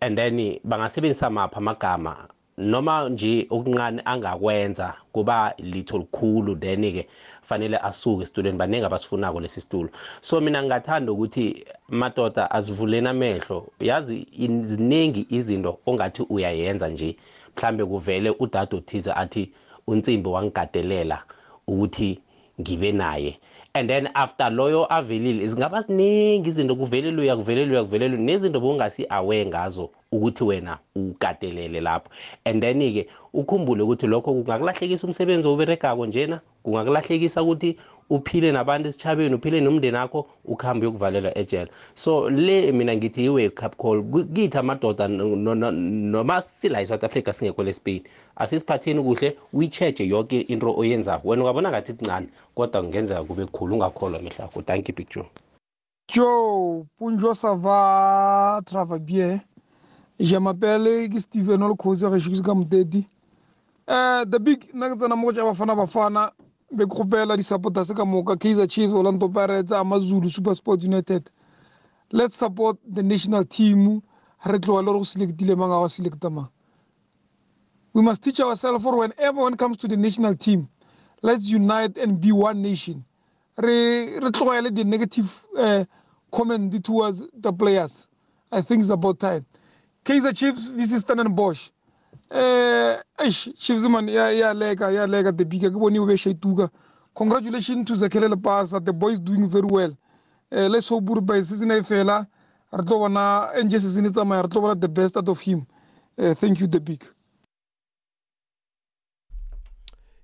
And then bangasebenzisa maphi amagama noma nje okuncane angakwenza kuba litho likhulu then-ke fanele asuke esitulweni. Baningi abasifunako lesi situlo. So mina ngingathanda ukuthi madoda azivuleni amehlo. Yazi in- ziningi izinto ongathi uyayenza nje. Mhlambe kuvele udade othize athi unsimbi wangigadelela ukuthi ngibe naye. And then after loyo avelile zingaba ziningi izinto kuvelele uya kuvelele uya kuvelele nezinto bongasi aware ngazo. Ukuthi wena ukatelele lapho. And then-ke ukhumbule ukuthi lokho kungakulahlekisa umsebenzi oberegako njena kungakulahlekisa ukuthi uphile nabantu esitshabeni uphile nomndeni akho ukuhambe uyokuvalelwa ejele. So le mina ngithi i-wake up call Ku- kithi amadoda no- no- no- noma sila e-south africa singekho lespain asisiphatheni kuhle uyi-cheche yonke into oyenzako. Wena ungabona ngathi kuncane kodwa kungenzeka kube kukhulu ungakholwa mehlakho thank you big joe. Joe, Punjo Sava, Travabier. Je m'appelle Steven je suis comme Teddy. Eh, the big Orlando Pirates Super Sports United. Let's support the national team. We must teach ourselves for when it comes to the national team, let's unite and be one nation. Re the negative uh, comment towards the players. I think it's about time. Kaizer Chiefs vs Stellenbosch. Eh, eish, Chiefs man ya ya lega ya lega the big ke boni be shetuka. Congratulations to Zakele Pasa, the boys doing very well. Eh, let's hope by season e fela re tlo bona nje season itsamaya tsamaya re tlo the best out of him. Eh, thank you the big.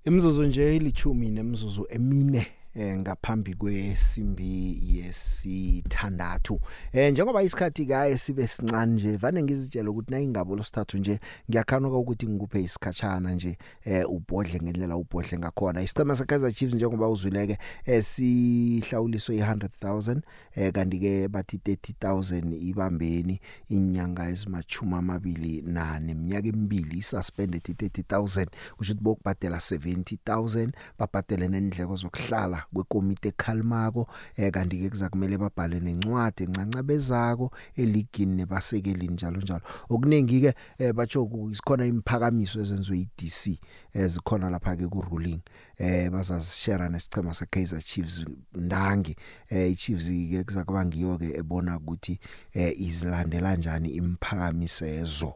Imzuzu nje ilithumi nemzuzu emine eh ngaphambi kwesimbi yesithandathu. Eh njengoba isikhathi kaye sibe sincane nje vane ngizitshela ukuthi na ingabo losithathu nje ngiyakhanuka ukuthi ngikuphe isikhatshana nje eh ubhodle ngendlela ubhodle ngakhona. Isicema seKaizer Chiefs njengoba uzwileke eh sihlawuliswe i100000 eh kanti ke bathi 30000 ibambeni inyanga ezimachuma amabili na neminyaka emibili suspended 30000 kusho ukuthi bokubhadela 70000 babhadele nendleko zokuhlala kwekomite ekhalmako eh kanti ke kuzakumele babhale nencwadi encancabezako eligini nebasekeli njalo njalo. Okuningi ke eh, batsho isikhona imphakamiso ezenziwe iDC ezikhona lapha ke ku ruling eh bazazishare nesicema seKaizer Chiefs ndangi eh iChiefs ke kuzakuba ngiyo ke ebona ukuthi eh izilandela kanjani imphakamisezo.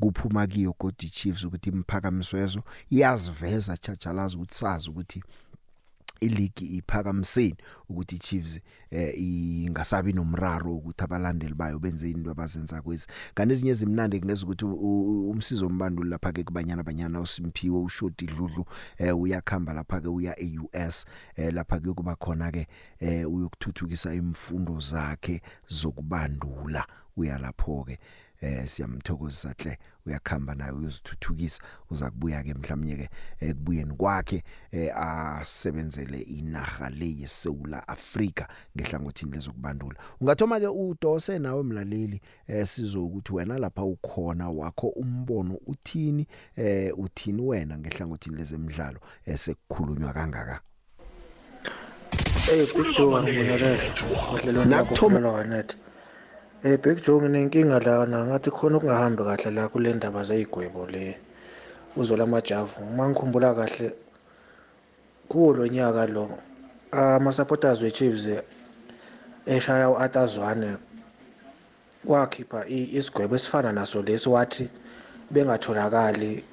Kuphuma kiyo godi Chiefs ukuthi imphakamiswezo iyaziveza chachalazi ukuthi sazi ukuthi iligi iphakamiseni ukuthi iChiefs eh ingasabi nomraro ukuthi abalandeli bayo benze into abazenza kwezi. Kanti ezinye zimnandi kuneza ukuthi u- u- umsizo mbanduli lapha ke kubanyana banyana uSimphiwe uShoti Dludlu eh uyakhamba lapha ke uya eUS eh lapha ke kuba khona ke eh uyokuthuthukisa imfundo zakhe zokubandula. Uya lapho ke eh siyamthokozisa hle uyakhamba naye uyozithuthukisa uza kubuya ke mhlawumnye ke eh, kubuyeni kwakhe eh, asebenzele inaga le yeSouth Africa ngehlangothini lezokubandula ungathoma ke udose nawe mlaleli eh, sizo ukuthi wena lapha ukhona wakho umbono uthini eh, uthini wena ngehlangothini lezemidlalo esekukhulunywa kangaka ngibingelele. Udlelwane lakho Nakuthoma- ufuna wanet. Big Joe nginenkinga la na ngathi khona ukungahambi kahle la kule ndaba zeyigwebo le. Uzola majavu. Mangikhumbula kahle kuwo lo nyaka lo ama supporters we Chiefs eshaya uAtazwane wakhipha i- isigwebo esifana naso lesi wathi bengatholakali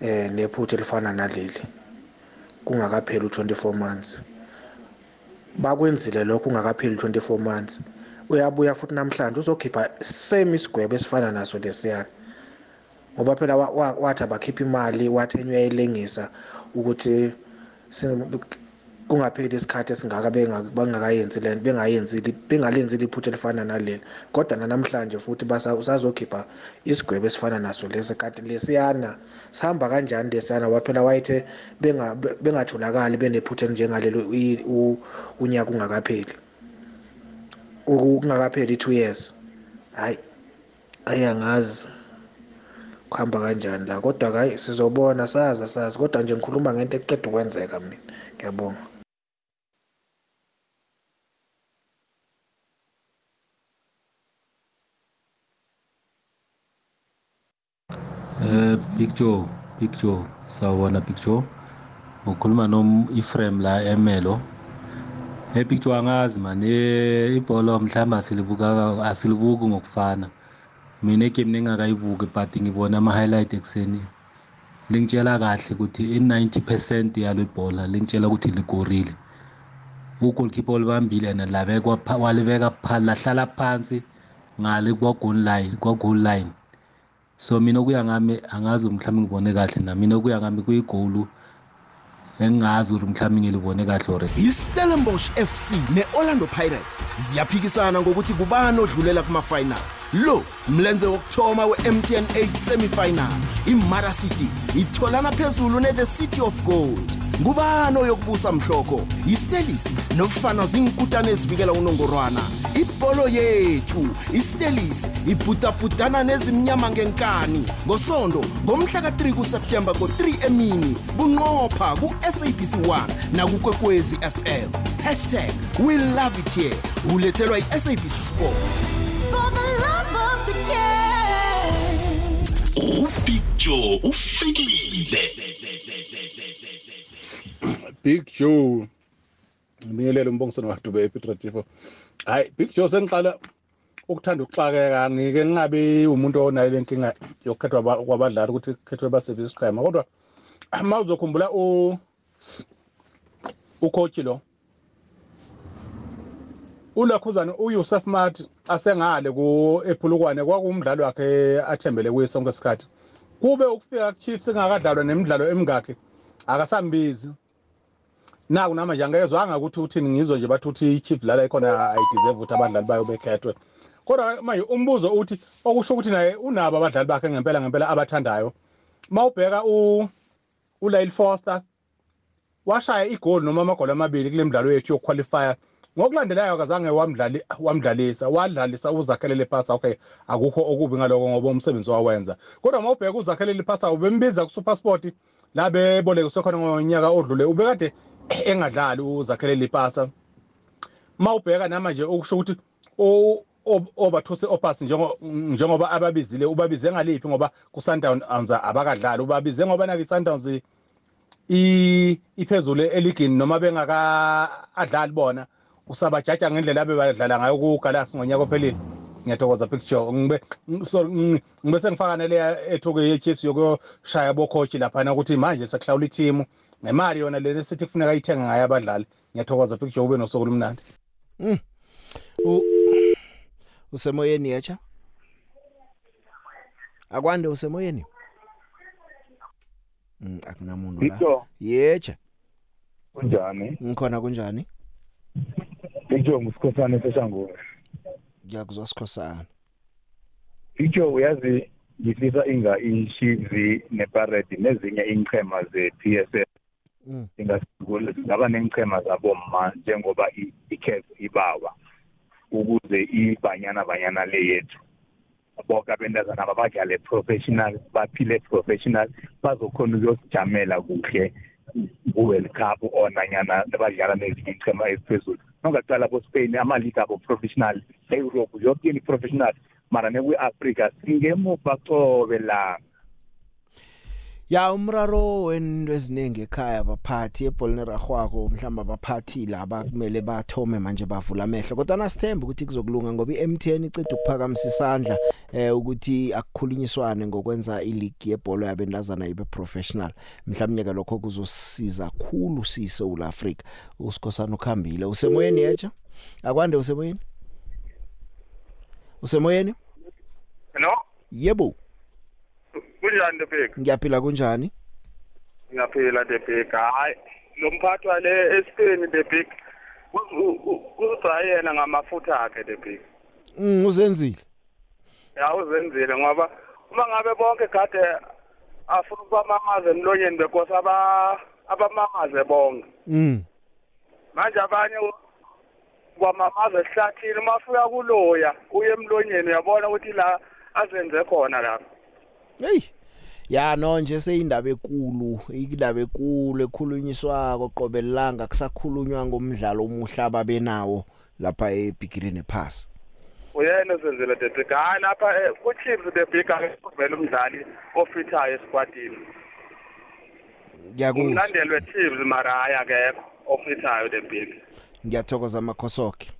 eh nephutha elifana naleli kungakapheli u24 months bakwenzile lokho ungakapheli 24 months uyabuya futhi namhlanje uzokhipha same isigwebo esifana naso lesiyana ngoba phela wa- wa- wathi abakhipha imali wathi enye uyayilengisa ukuthi kungapheli isikhathi esingaka benga- bangakayenzi lento bengayenzi bengalenzi iphutha elifana naleli. Kodwa namhlanje futhi usazokhipha isigwebo esifana naso lesi kanti lesiyana sihamba kanjani lesiyana? Waphela wayethe benga- be- bengatholakali benephutha elinjengalelo unyaka ungakapheli. Uku- kungakapheli i-two years hayi ayangazi kuhamba kanjani la kodwa hayi sizobona sazi sazi kodwa nje ngikhuluma ngento eqeda ukwenzeka mina ngiyabonga Eh Big Joe, Big Joe, sawubona Big Joe. Ukhuluma nom Ephraim la eMelo. Joe angazi man, eh ibhola mhlamba silibuka asilibuki ngokufana. Mina igame ningakayibuki but ngibona ama highlight ekseni. Lingitshela kahle ukuthi i90% yalo ibhola lingitshela ukuthi ligorile. ugoalkeeper olibambile and labekwa walibeka lahlala phansi ngale kwa goal line kwa goal line so mina okuya ngami angazi mhlawumbe ngibone kahle na mina okuya ngami kuyigolu engingazi ukuthi mhlawumbe ngilibone kahle or iStellenbosch FC neOrlando Pirates ziyaphikisana ngokuthi kubani odlulela kuma-final. Lo mlenze wokuthoma we-mtn 8 semifinal. Imara city itholana phezulu ne-the city of gold ngubani oyokubusa mhloko? Istelis nofana ziinkutane ezivikela unongorwana. Ibholo yethu istelis ibhutabhutana nezimnyama ngenkani. Ngosondo ngomhla ka-3 kuseptemba ngo-3 emini bunqopha ku-sabc 1 nakukwekwezi fm hashtag we love it here. Ulethelwa i-sabc sport. Upicture ufikile. Big Joe. Ngibingelele umbongisano wakadube ePetrotifo hayi Big Joe sengiqala ukuthanda ukuxakeka. Ngike ngingabe umuntu onayo lenkinga yokukhethwa kwa- kwabadlali ukuthi kukhethwe basebenzisa isiqhema. Kodwa uma uzokhumbula u ucoach lo ulakhuzana uyusef mat asengale ku ephulukwane kwakuwumdlalo wakhe athembele kuye sonke isikhathi. Kube ukufika kuchiefs engakadlalwa nemidlalo emingakhe akasambizi. Naku namanje angezwanga ukuthi uthini? Ngizwe nje bathi uthi i-chief dlala ikhona ayideserve ukuthi abadlali bayo bekhethwe. Kodwa manje umbuzo uthi okusho ukuthi naye unabo abadlali bakhe ngempela ngempela abathandayo. Uma ubheka u uLyle Foster washaya igoli noma amagoli amabili kule midlalo yethu yokuqualifya. Ngokulandelayo akazange wamdlali wamdlalisa wadlalisa uzakhelele phasa okay akukho okubi ngaloko ngoba umsebenzi wawenza. Kodwa uma ubheka uzakhelele phasa ubembiza kuSuperSport la bebolekiswe khona ngonyaka odlule ubekade engadlali uzakhelele phasa uma ubheka namanje okusho ukuthi o- o- obathuse opas njengo- njengoba ababizile ubabize ngaliphi ngoba ku-sundowns abakadlali ubabize ngoba naki i-sundowns i- iphezulu eligini noma bengaka adlali bona usabajaja ngendlela abebadlala ngayo ku-galaxy ngonyaka ophelile. Ngiyathokoza picture ngibe sorry, ngi- ngibe sengifaka naleya ethuke ye-chiefs yokushaya bokhochi laphana ukuthi manje sekuhlawula ithimu nemali yona lena sithi kufuneka ithenge ngayo abadlali ngiyathokoza picture ube nosuku lumnandi Mm. U usemoyeni yecha? Akwande usemoyeni? Mm akunamuntu la. Victor. Yecha. Kunjani? Ngikhona kunjani? Victor ngusikhosana seshangwe. Ngiyakuzwa sikhosana. Victor uyazi ngifisa inga i-Chiefs nePirates nezinye inchema ze-PSL Mm. ingaba nenchema zabomma njengoba i-CAF ibawa ukuze ibanyana banyana le yethu. Bonke abentazana babadlale professional baphile professional bazokhona ukuyosijamela kuhle ku-world cup or nanyana badlala nezinye ichema eziphezulu. Nongaqala bo-spain amaligi abo professional e-europe yonke into professional mara nekwi-afrika singemuva cobe la. Ya umraro wento eziningi ekhaya abaphathi ebholini ragwako mhlamba abaphathi laba kumele bathome manje bavula amehlo. Kodwa nasithemba ukuthi kuzokulunga ngoba iMTN icede ukuphakamisa isandla eh ukuthi akukhulunyiswane ngokwenza ileague yebhola yabentazana ibe professional. Mhlawumnye ke lokho kuzosiza kakhulu siSouth Africa. Usikhosana ukhambile. Usemoyeni yecha akwande usemoyeni? Usemoyeni? No yebo. Kunjani big ngiyaphila kunjani? Ngiyaphila big hayi lo mphathi wale the big uzayena ngamafutha akhe big Mm uzenzile? Ya uzenzile ngoba uma ngabe bonke kade afuna ukubamamaza emlonyeni bekose aba abamamaze bonke. Mm. Manje abanye kwamamaza esihlathini uma ufika kuloya uye emlonyeni uyabona ukuthi la azenze khona lapha hey ya no nje seyindaba ekulu indaba ekulu ekhulunyiswako qobe lilanga kusakhulunywa ngomdlalo omuhla babenawo lapha eBigrini Pass uyena osenzile the big hayi lapha eh, ku-chiefs the big akuvela umdlali ofithayo esquadini ngiyakuzwa. Umlandeli we-chiefs mara hayi akekho ofithayo the big ngiyathokoza amakhosoke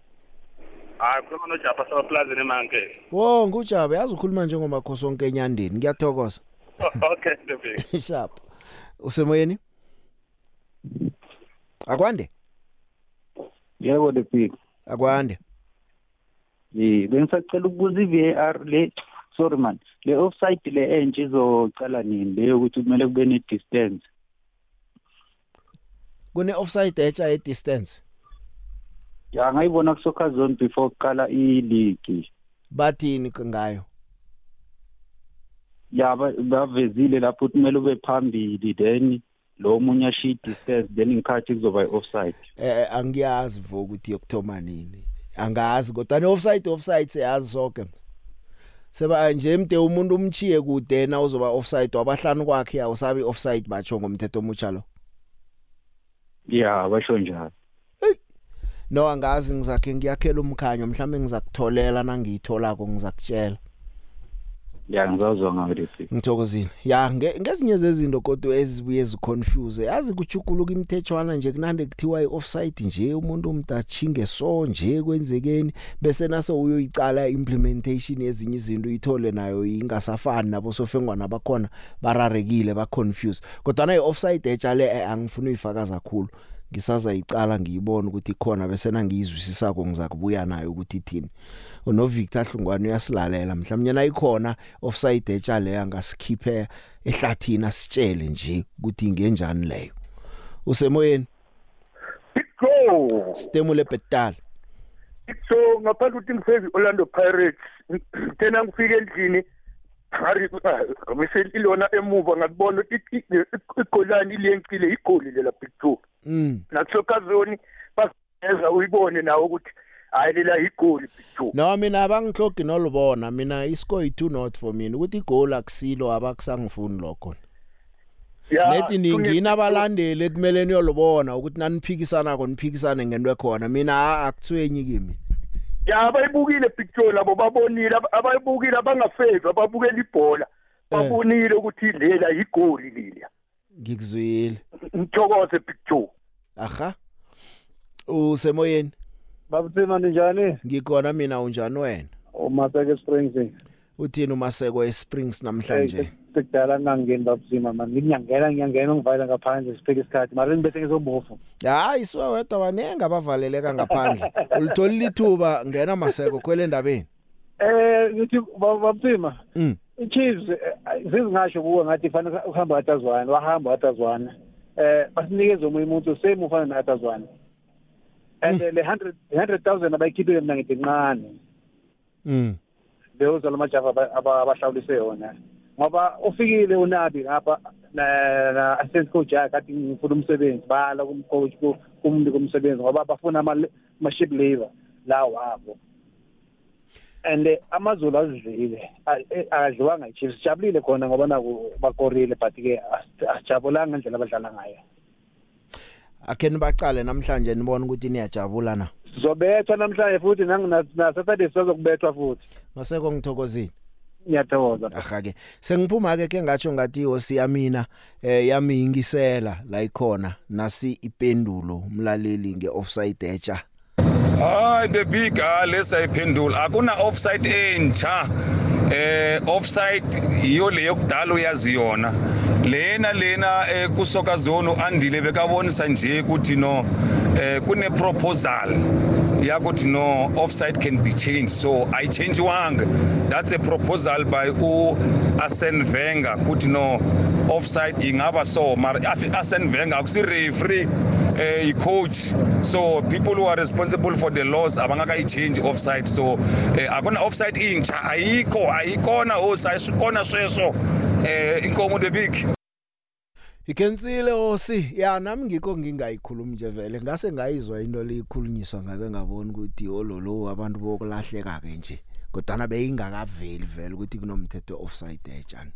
hayi khuluma nojapa sabaplazini emankeni wo ngujaba yazi ukhuluma njengomakhosoke enyandeni ngiyathokoza. Okay the big sharp usemoyeni? Akwande? Yebo the big akwande. Eh bengisacela ukubuza i-VAR le sorry man le offside le entsha izocala nini? Leyo ukuthi kumele kube ne distance kune offside etsha e distance ya ngayibona ku soccer zone before kuqala i-league. Bathini ngayo? Ya ba- bavezile lapho kumele ube phambili then lo munye ashiya distance then ngikhathi kuzoba i-offside. Eh angiyazi vo ukuthi yokuthoma nini. Angazi kodwa ne offside offside siyazi sonke seba nje mde umuntu umchiye kude na uzoba offside wabahlanu kwakhe awusabi offside batsho ngomthetho omutsha lo? Ya basho njalo. No angazi ngizakhe ngiyakhela umkhanyo mhlawumbe ngizakutholela nangiyitholako ngizakutshela. Ya ngizawuzwa ngayo le big ngithokozile. Ya nge- ngezinye zezinto kodwa ezibuye ziconfuse yazi kuchukuluka imithethwana nje kunande kuthiwa i-offside nje umuntu umdachinge so nje kwenzekeni bese nase uyoyicala implementation yezinye izinto ithole nayo ingasafani nabo sofengwana bakhona bararekile baconfuse kodwa na i-offside etshale eh, angifuni uyifaka kakhulu ngisazayicala ngiyibona ukuthi khona bese nangiyizwisisako ngizakubuya nayo ukuthi ithini no Victor Hlungwane uyasilalela mhlawumnye nayikhona offside etsha leya ngasikhiphe ehlathini asitshele nje ukuthi ngenjani leyo usemoyeni go stemule betala so ngaphandle ukuthi ngisezi Orlando Pirates tena ngifike endlini hari bese ilona emuva ngakubona ukuthi igolani liyencile igoli lela big 2 Mm. nakusoka zone bakuyenza uyibone nawe ukuthi hayi lela igoli bithu. No mina abangihlogi nolubona. Mina iscore i2 not for mina ukuthi igoli akusilo abakusangifuni lokho. Nethi ningina abalandeli ekumele niyolubona ukuthi naniphikisana koniphikisane ngento ekhona. Mina akuthwenyi kimi ya abayibukile picture labo babonile abayibukile abangafevi ababukela ibhola. Eh. Babonile ukuthi lela igoli lila. Ngikuzwile. Ngithokoze picture aha. Usemoyeni? Babuthina ninjani? Ngikhona mina unjani wena? Umaseke springs. Uthini umaseko eSprings namhlanje? Sekudala ngangeni babuthina man. Nginyangena ngiyangena ngivalele ngaphandle siphele isikhathi. Mara ngibethe ngizobofu hayi siwe wedwa banenge abavaleleka ngaphandle. Ulitholile ithuba ngena maseko kwele ndabeni eh ngithi babuthina mm i-chiefs zizingasho kuwe ngathi fanele uhamba atazwana wahamba atazwana eh basinikeze omunye umuntu same ufana na-atazwana and le 100 100,000 abayikhiphile mina ngithi incane mm. Leyoza lamajaha aba- aba- abahlawulise yona. Ngoba ufikile unabi ngapha na na assistant coach yakhe athi ngifuna umsebenzi bala kumcoach ku- kumntu komsebenzi ngoba bafuna ama ama ship labor la wabo. And eh, amazulu azidlile A- eh, akadliwanga i-chiefs sijabulile khona ngoba naku bakorile but ke asi- asijabulanga ngendlela abadlala ngayo. Akhe nibacale namhlanje nibona ukuthi niyajabula na? Sizobethwa namhlanje futhi nangu- na na saturday sizokubethwa futhi. Maseko ngithokozile ngiyathokoza. Aha ke. Sengiphuma ke ke ngatsho ngathi ihosi yamina eh yamingisela la ikhona nasi ipendulo umlaleli ngeoffside etsha hayi the big ah lesayiphendula akuna offside entsha. Eh offside iyo leyo kudala uyazi yona. Lena lena eh, kusoka zone uandile bekabonisa nje ukuthi no eh kune proposal yakuthi no offside can be changed. So ayichangiwanga that's a proposal by u-arsene venga kuthi no offside ingaba so mara i-arsene venga akusi-referee. Eh i-coach so people who are responsible for the laws abangakayichange offside. So eh, akuna offside intsha. Ayikho ayikona osayikona sweswo eh inkomo the big. Ikensile osi. Ya nami ngikho ngingayikhulumi nje vele. Ngase ngayizwa into leyikhulunyiswa ngabe ngabona ukuthi ololo abantu bokulahleka ke nje. Kodwa beyingakaveli vele ukuthi kunomthetho offside ejana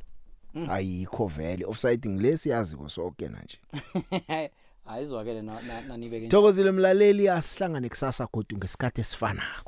Mm. ayikho vele. Offside ngilesi yaziko sonke manje ayizwakele na- na- nanibeke nje. Thokozile mlaleli asihlangane kusasa godu ngesikhathi esifanako